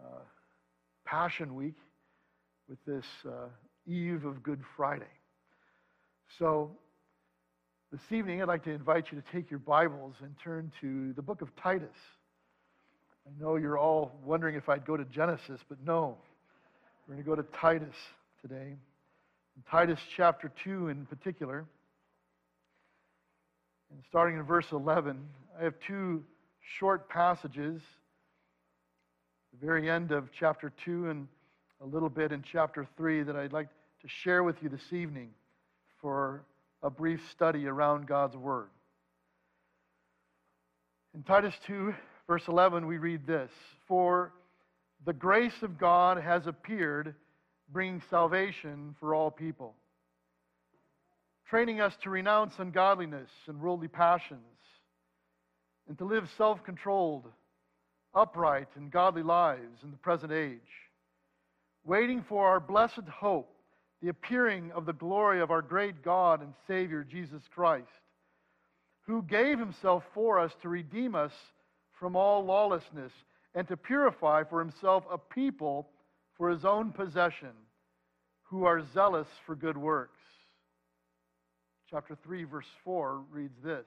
uh, Passion Week, with this uh, eve of Good Friday. So, this evening, I'd like to invite you to take your Bibles and turn to the book of Titus. I know you're all wondering if I'd go to Genesis, but no. We're going to go to Titus today. In Titus chapter 2 in particular. And starting in verse 11, I have two short passages. The very end of chapter 2 and a little bit in chapter 3 that I'd like to share with you this evening for a brief study around God's Word. In Titus 2, verse 11, we read this For the grace of God has appeared, bringing salvation for all people, training us to renounce ungodliness and worldly passions, and to live self controlled, upright, and godly lives in the present age, waiting for our blessed hope, the appearing of the glory of our great God and Savior, Jesus Christ, who gave himself for us to redeem us from all lawlessness and to purify for himself a people for his own possession who are zealous for good works. Chapter 3, verse 4 reads this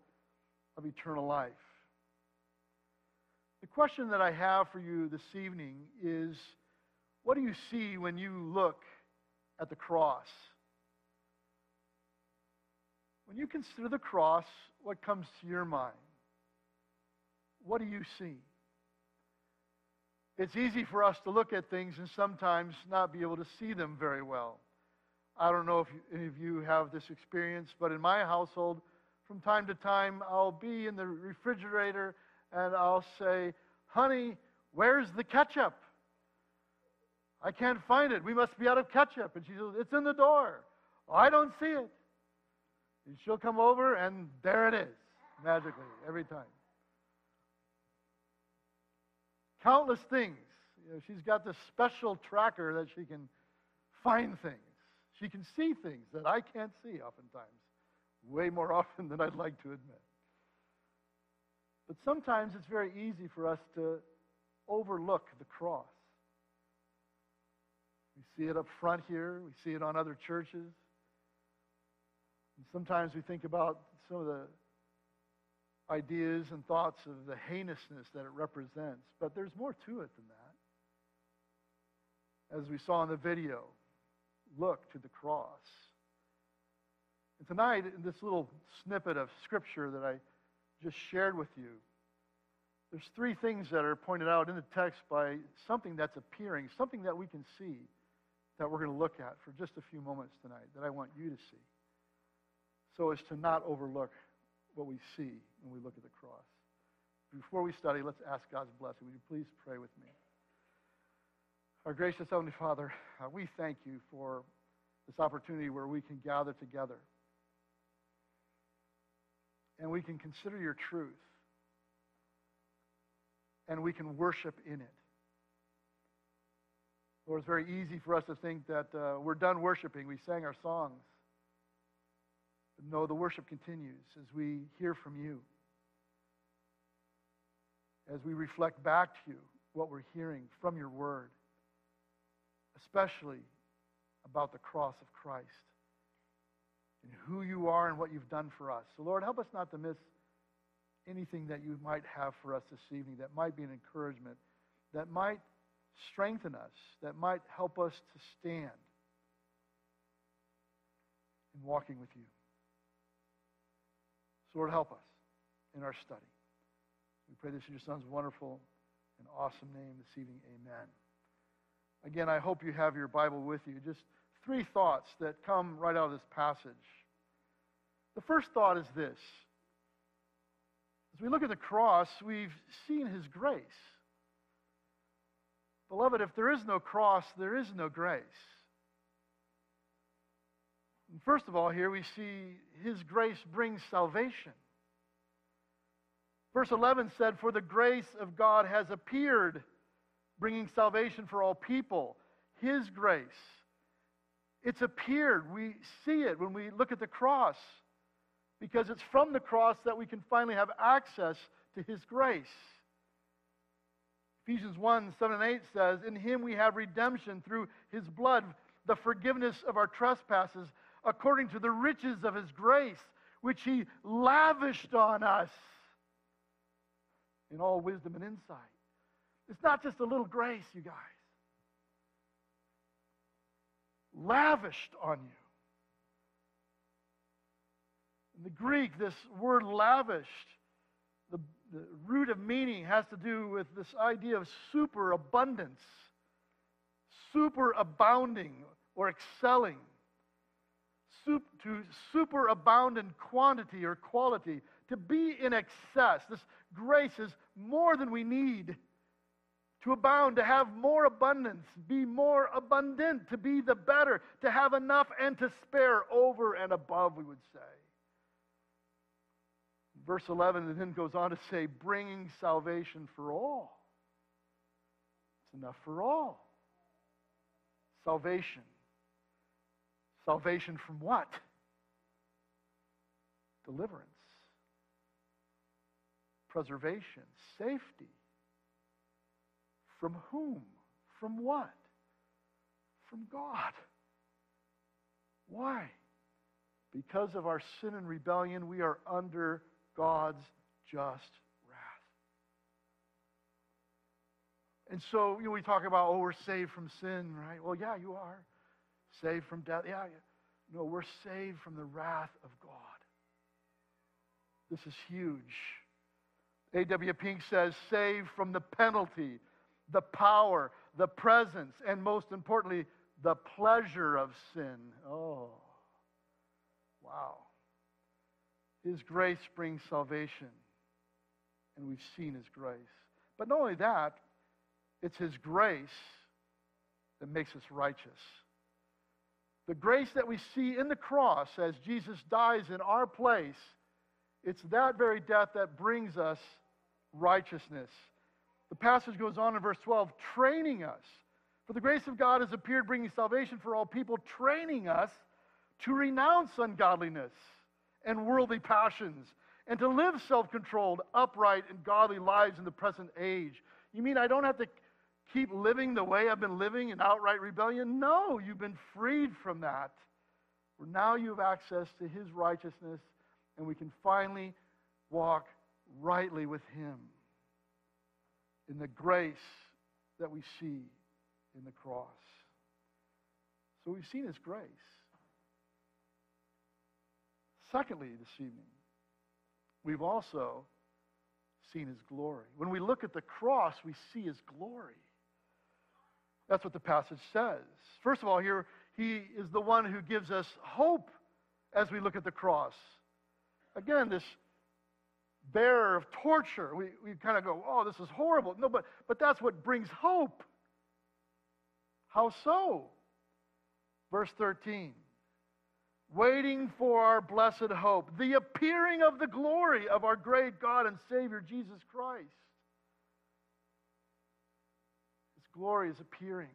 of eternal life. The question that I have for you this evening is what do you see when you look at the cross? When you consider the cross, what comes to your mind? What do you see? It's easy for us to look at things and sometimes not be able to see them very well. I don't know if any of you have this experience, but in my household, from time to time, I'll be in the refrigerator and I'll say, Honey, where's the ketchup? I can't find it. We must be out of ketchup. And she says, It's in the door. I don't see it. And she'll come over, and there it is, magically, every time countless things. You know, she's got this special tracker that she can find things. She can see things that I can't see oftentimes, way more often than I'd like to admit. But sometimes it's very easy for us to overlook the cross. We see it up front here, we see it on other churches. And sometimes we think about some of the ideas and thoughts of the heinousness that it represents. But there's more to it than that. As we saw in the video, look to the cross. And tonight, in this little snippet of scripture that I just shared with you, there's three things that are pointed out in the text by something that's appearing, something that we can see that we're going to look at for just a few moments tonight that I want you to see so as to not overlook what we see when we look at the cross. Before we study, let's ask God's blessing. Would you please pray with me? Our gracious Heavenly Father, uh, we thank you for this opportunity where we can gather together and we can consider your truth and we can worship in it. Lord, it's very easy for us to think that uh, we're done worshiping. We sang our songs. But no, the worship continues as we hear from you, as we reflect back to you what we're hearing from your word, especially about the cross of Christ and who you are and what you've done for us. So, Lord, help us not to miss anything that you might have for us this evening that might be an encouragement, that might strengthen us, that might help us to stand in walking with you. So, Lord, help us in our study. We pray this in your Son's wonderful and awesome name this evening. Amen. Again, I hope you have your Bible with you. Just three thoughts that come right out of this passage. The first thought is this As we look at the cross, we've seen his grace. Beloved, if there is no cross, there is no grace. First of all, here we see his grace brings salvation. Verse 11 said, For the grace of God has appeared, bringing salvation for all people. His grace. It's appeared. We see it when we look at the cross, because it's from the cross that we can finally have access to His grace. Ephesians 1 7 and 8 says, In Him we have redemption through His blood, the forgiveness of our trespasses, according to the riches of His grace, which He lavished on us in all wisdom and insight. It's not just a little grace, you guys. Lavished on you. In the Greek, this word lavished, the, the root of meaning has to do with this idea of superabundance, superabounding or excelling, Sup, to superabound in quantity or quality, to be in excess. This grace is more than we need. To abound, to have more abundance, be more abundant, to be the better, to have enough and to spare over and above, we would say. Verse 11 and then goes on to say, bringing salvation for all. It's enough for all. Salvation. Salvation from what? Deliverance preservation, safety. From whom? From what? From God. Why? Because of our sin and rebellion, we are under God's just wrath. And so, you know, we talk about, oh, we're saved from sin, right? Well, yeah, you are. Saved from death. Yeah, yeah. No, we're saved from the wrath of God. This is huge. A.W. Pink says, saved from the penalty, the power, the presence, and most importantly, the pleasure of sin. Oh, wow. His grace brings salvation, and we've seen His grace. But not only that, it's His grace that makes us righteous. The grace that we see in the cross as Jesus dies in our place, it's that very death that brings us righteousness. The passage goes on in verse 12, training us. For the grace of God has appeared, bringing salvation for all people, training us to renounce ungodliness and worldly passions and to live self controlled, upright, and godly lives in the present age. You mean I don't have to keep living the way I've been living in outright rebellion? No, you've been freed from that. Now you have access to his righteousness, and we can finally walk rightly with Him in the grace that we see in the cross. So we've seen His grace. Secondly, this evening, we've also seen His glory. When we look at the cross, we see His glory. That's what the passage says. First of all, here, He is the one who gives us hope as we look at the cross. Again, this bearer of torture. We, we kind of go, oh, this is horrible. No, but, but that's what brings hope. How so? Verse 13 waiting for our blessed hope, the appearing of the glory of our great God and Savior Jesus Christ. His glory is appearing.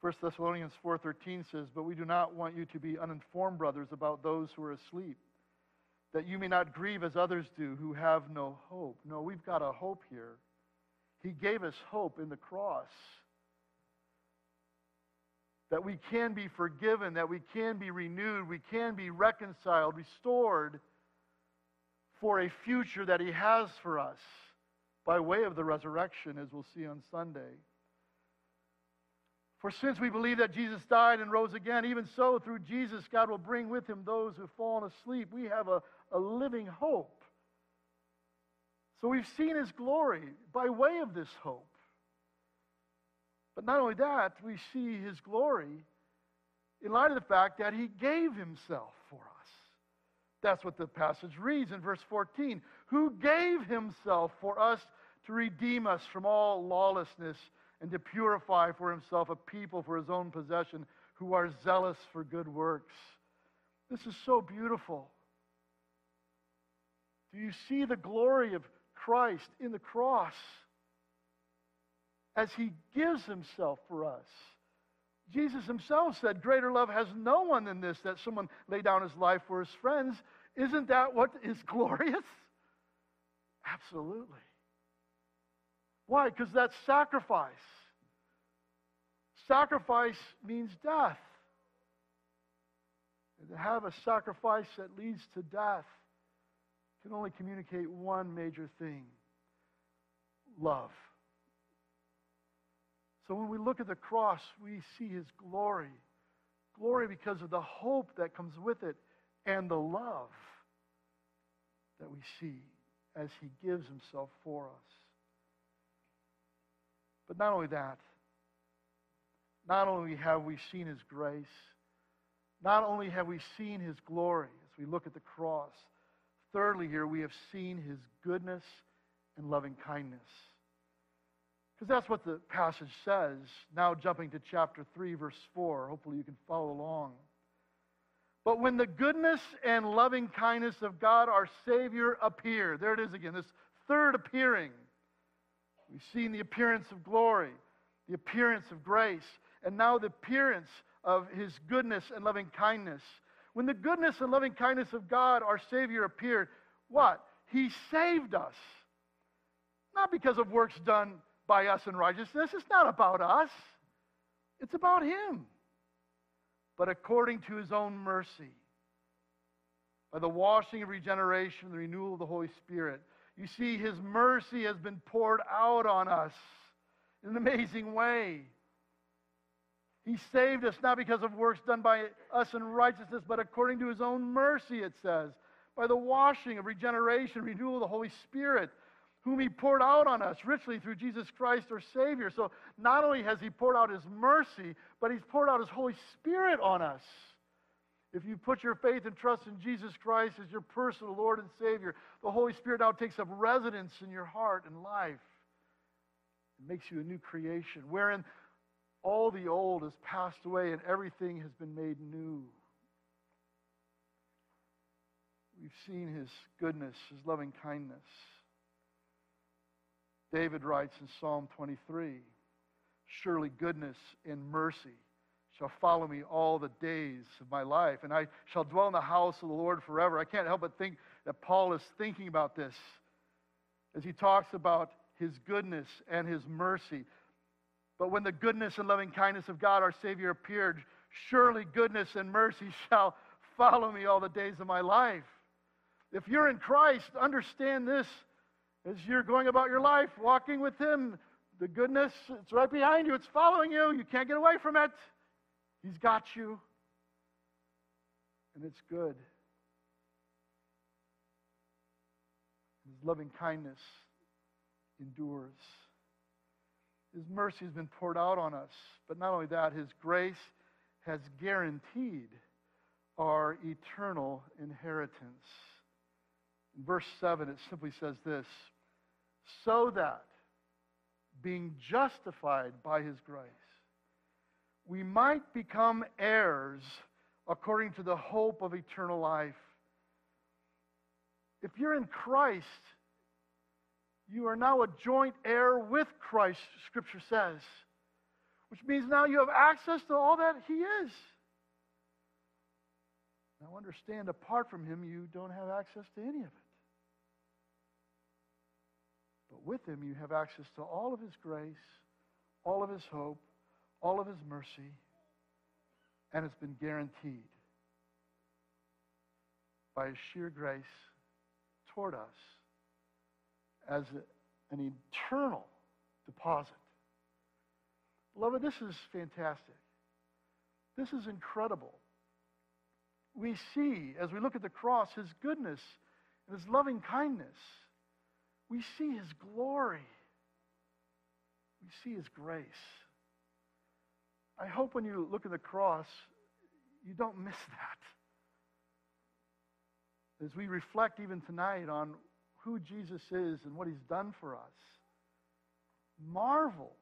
1 Thessalonians 4:13 says, "But we do not want you to be uninformed, brothers, about those who are asleep." That you may not grieve as others do who have no hope. No, we've got a hope here. He gave us hope in the cross. That we can be forgiven, that we can be renewed, we can be reconciled, restored for a future that He has for us by way of the resurrection, as we'll see on Sunday. For since we believe that Jesus died and rose again, even so, through Jesus, God will bring with him those who have fallen asleep. We have a, a living hope. So we've seen his glory by way of this hope. But not only that, we see his glory in light of the fact that he gave himself for us. That's what the passage reads in verse 14. Who gave himself for us to redeem us from all lawlessness and to purify for himself a people for his own possession who are zealous for good works. This is so beautiful. Do you see the glory of Christ in the cross as he gives himself for us? Jesus himself said, Greater love has no one than this, that someone lay down his life for his friends. Isn't that what is glorious? Absolutely. Why? Because that's sacrifice. Sacrifice means death. And to have a sacrifice that leads to death can only communicate one major thing love. So when we look at the cross, we see his glory. Glory because of the hope that comes with it and the love that we see as he gives himself for us. But not only that, not only have we seen his grace, not only have we seen his glory as we look at the cross, thirdly, here we have seen his goodness and loving kindness. Because that's what the passage says. Now, jumping to chapter 3, verse 4. Hopefully, you can follow along. But when the goodness and loving kindness of God our Savior appear, there it is again, this third appearing. We've seen the appearance of glory, the appearance of grace, and now the appearance of His goodness and loving kindness. When the goodness and loving kindness of God our Savior appeared, what? He saved us. Not because of works done by us in righteousness. It's not about us, it's about Him. But according to His own mercy, by the washing of regeneration, the renewal of the Holy Spirit. You see, His mercy has been poured out on us in an amazing way. He saved us not because of works done by us in righteousness, but according to His own mercy, it says, by the washing of regeneration, renewal of the Holy Spirit whom he poured out on us richly through Jesus Christ our Savior. So not only has he poured out his mercy, but he's poured out his Holy Spirit on us. If you put your faith and trust in Jesus Christ as your personal Lord and Savior, the Holy Spirit now takes up residence in your heart and life. It makes you a new creation, wherein all the old has passed away and everything has been made new. We've seen his goodness, his loving kindness. David writes in Psalm 23 Surely goodness and mercy shall follow me all the days of my life, and I shall dwell in the house of the Lord forever. I can't help but think that Paul is thinking about this as he talks about his goodness and his mercy. But when the goodness and loving kindness of God our Savior appeared, surely goodness and mercy shall follow me all the days of my life. If you're in Christ, understand this as you're going about your life, walking with Him, the goodness, it's right behind you. It's following you. You can't get away from it. He's got you. And it's good. His loving kindness endures. His mercy has been poured out on us. But not only that, His grace has guaranteed our eternal inheritance. In verse 7, it simply says this so that, being justified by his grace, we might become heirs according to the hope of eternal life. If you're in Christ, you are now a joint heir with Christ, Scripture says, which means now you have access to all that He is. Now, understand, apart from Him, you don't have access to any of it. But with him, you have access to all of his grace, all of his hope, all of his mercy, and it's been guaranteed by his sheer grace toward us as a, an eternal deposit. Beloved, this is fantastic. This is incredible. We see, as we look at the cross, his goodness and his loving kindness we see his glory. We see his grace. I hope when you look at the cross, you don't miss that. As we reflect even tonight on who Jesus is and what he's done for us, marvel,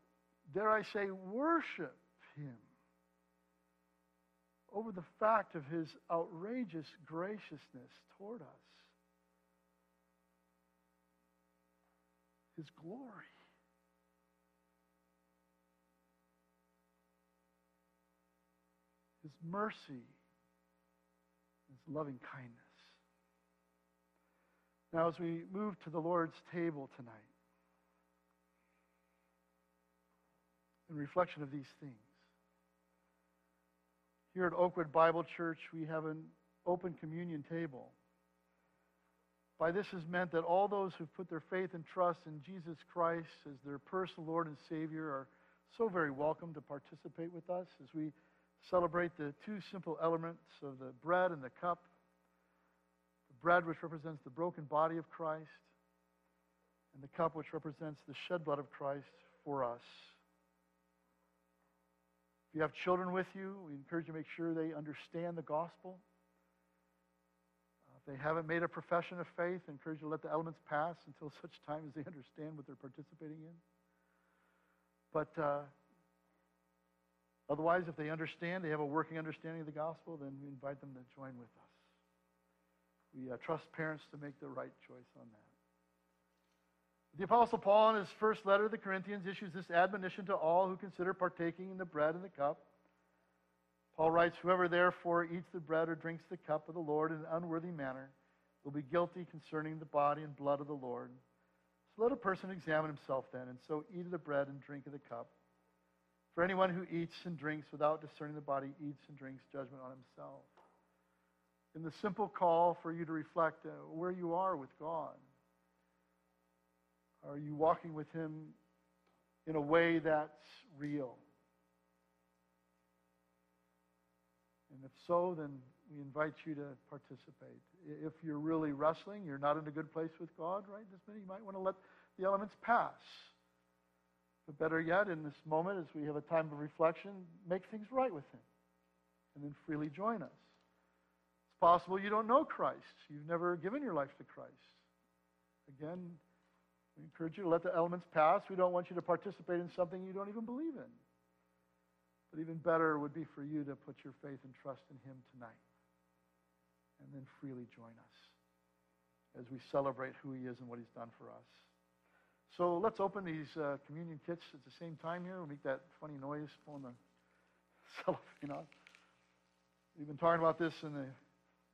dare I say, worship him over the fact of his outrageous graciousness toward us, his glory. His mercy, his loving kindness. Now, as we move to the Lord's table tonight, in reflection of these things, here at Oakwood Bible Church, we have an open communion table. By this is meant that all those who put their faith and trust in Jesus Christ as their personal Lord and Savior are so very welcome to participate with us as we celebrate the two simple elements of the bread and the cup. The bread, which represents the broken body of Christ, and the cup, which represents the shed blood of Christ for us. If you have children with you, we encourage you to make sure they understand the gospel. Uh, if they haven't made a profession of faith, encourage you to let the elements pass until such time as they understand what they're participating in. But uh, otherwise, if they understand, they have a working understanding of the gospel, then we invite them to join with us. We uh, trust parents to make the right choice on that. The Apostle Paul, in his first letter to the Corinthians, issues this admonition to all who consider partaking in the bread and the cup. Paul writes, Whoever therefore eats the bread or drinks the cup of the Lord in an unworthy manner will be guilty concerning the body and blood of the Lord. So let a person examine himself then, and so eat of the bread and drink of the cup. For anyone who eats and drinks without discerning the body eats and drinks judgment on himself. In the simple call for you to reflect uh, where you are with God are you walking with Him in a way that's real? And if so, then we invite you to participate. If you're really wrestling, you're not in a good place with God right this minute, you might want to let the elements pass. But better yet, in this moment, as we have a time of reflection, make things right with Him. And then freely join us. It's possible you don't know Christ. You've never given your life to Christ. Again, we encourage you to let the elements pass. We don't want you to participate in something you don't even believe in. But even better would be for you to put your faith and trust in Him tonight and then freely join us as we celebrate who He is and what He's done for us. So let's open these uh, communion kits at the same time here. We'll make that funny noise pulling the cellophane off. We've been talking about this in the,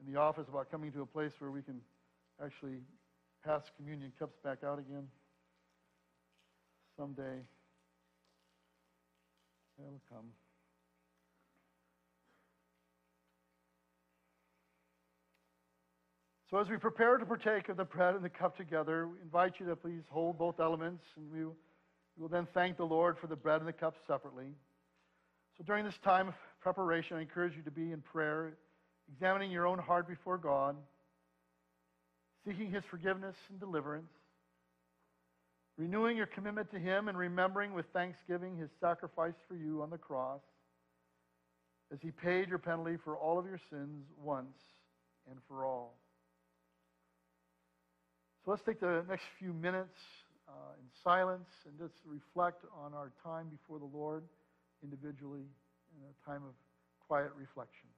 in the office about coming to a place where we can actually pass communion cups back out again someday. It'll come. So, as we prepare to partake of the bread and the cup together, we invite you to please hold both elements, and we will then thank the Lord for the bread and the cup separately. So, during this time of preparation, I encourage you to be in prayer, examining your own heart before God seeking his forgiveness and deliverance, renewing your commitment to him and remembering with thanksgiving his sacrifice for you on the cross as he paid your penalty for all of your sins once and for all. Let's take the next few minutes uh, in silence and just reflect on our time before the Lord individually in a time of quiet reflection.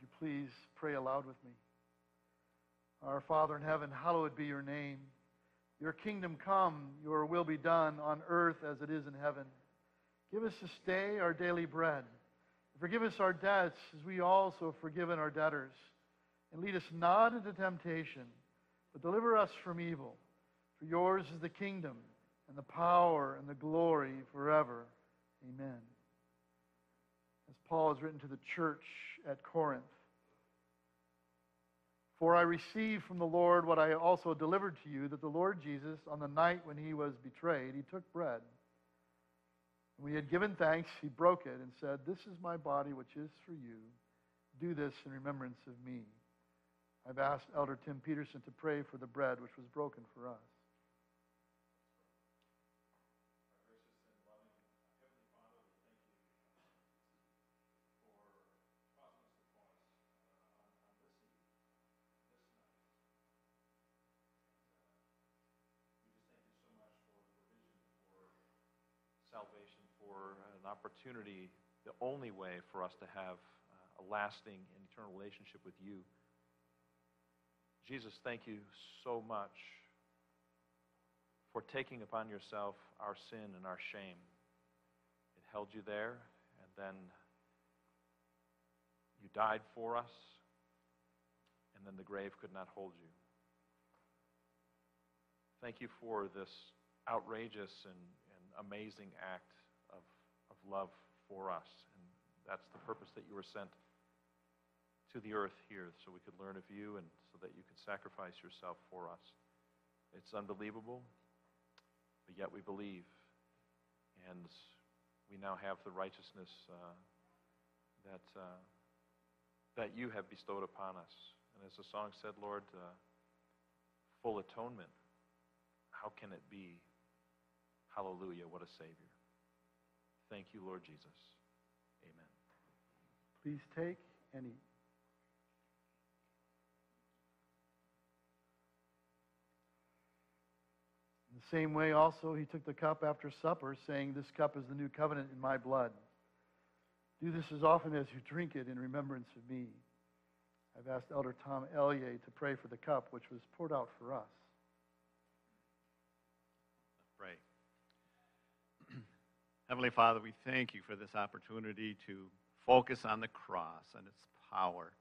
you please pray aloud with me? Our Father in heaven, hallowed be your name. Your kingdom come, your will be done on earth as it is in heaven. Give us this day our daily bread. Forgive us our debts as we also have forgiven our debtors. and lead us not into temptation, but deliver us from evil. For yours is the kingdom, and the power, and the glory forever. Amen. As Paul has written to the church at Corinth, For I received from the Lord what I also delivered to you, that the Lord Jesus, on the night when he was betrayed, he took bread. When he had given thanks, he broke it and said, This is my body, which is for you. Do this in remembrance of me. I've asked Elder Tim Peterson to pray for the bread which was broken for us. salvation, for opportunity, the only way for us to have uh, a lasting and eternal relationship with you. Jesus, thank you so much for taking upon yourself our sin and our shame. It held you there, and then you died for us, and then the grave could not hold you. Thank you for this outrageous and, and amazing act love for us. And that's the purpose that you were sent to the earth here, so we could learn of you and so that you could sacrifice yourself for us. It's unbelievable, but yet we believe. And we now have the righteousness uh, that, uh, that you have bestowed upon us. And as the song said, Lord, uh, full atonement. How can it be? Hallelujah, what a Savior. Thank you, Lord Jesus. Amen. Please take and eat. In the same way, also, he took the cup after supper, saying, This cup is the new covenant in my blood. Do this as often as you drink it in remembrance of me. I've asked Elder Tom Ellier to pray for the cup which was poured out for us. Pray. Heavenly Father, we thank you for this opportunity to focus on the cross and its power.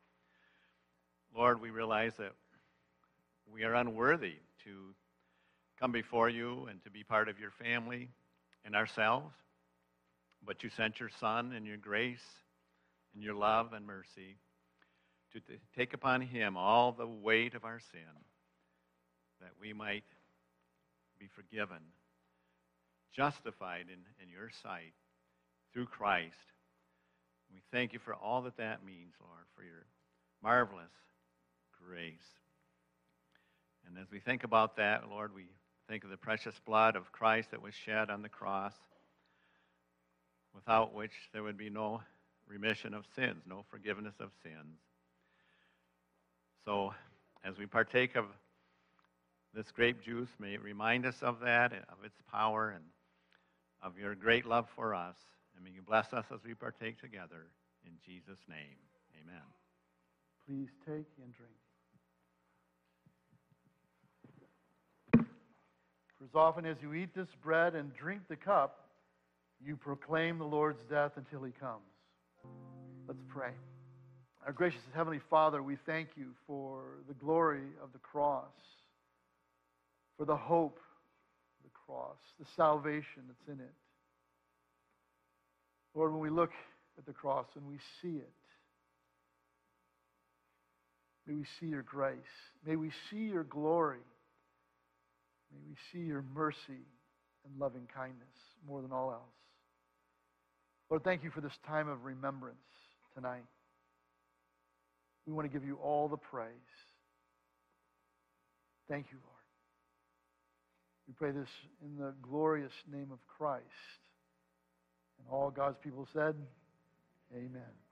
Lord, we realize that we are unworthy to come before you and to be part of your family and ourselves, but you sent your Son in your grace and your love and mercy to t- take upon him all the weight of our sin that we might be forgiven, justified in, in your sight through Christ. We thank you for all that that means, Lord, for your marvelous grace. And as we think about that, Lord, we think of the precious blood of Christ that was shed on the cross, without which there would be no remission of sins, no forgiveness of sins. So, as we partake of this grape juice, may it remind us of that, of its power, and of your great love for us. And may you bless us as we partake together. In Jesus' name, amen. Please take and drink. For as often as you eat this bread and drink the cup, you proclaim the Lord's death until he comes. Let's pray. Our gracious Heavenly Father, we thank you for the glory of the cross, for the hope cross, the salvation that's in it. Lord, when we look at the cross and we see it, may we see your grace. May we see your glory. May we see your mercy and loving kindness more than all else. Lord, thank you for this time of remembrance tonight. We want to give you all the praise. Thank you, Lord. We pray this in the glorious name of Christ. And all God's people said, Amen.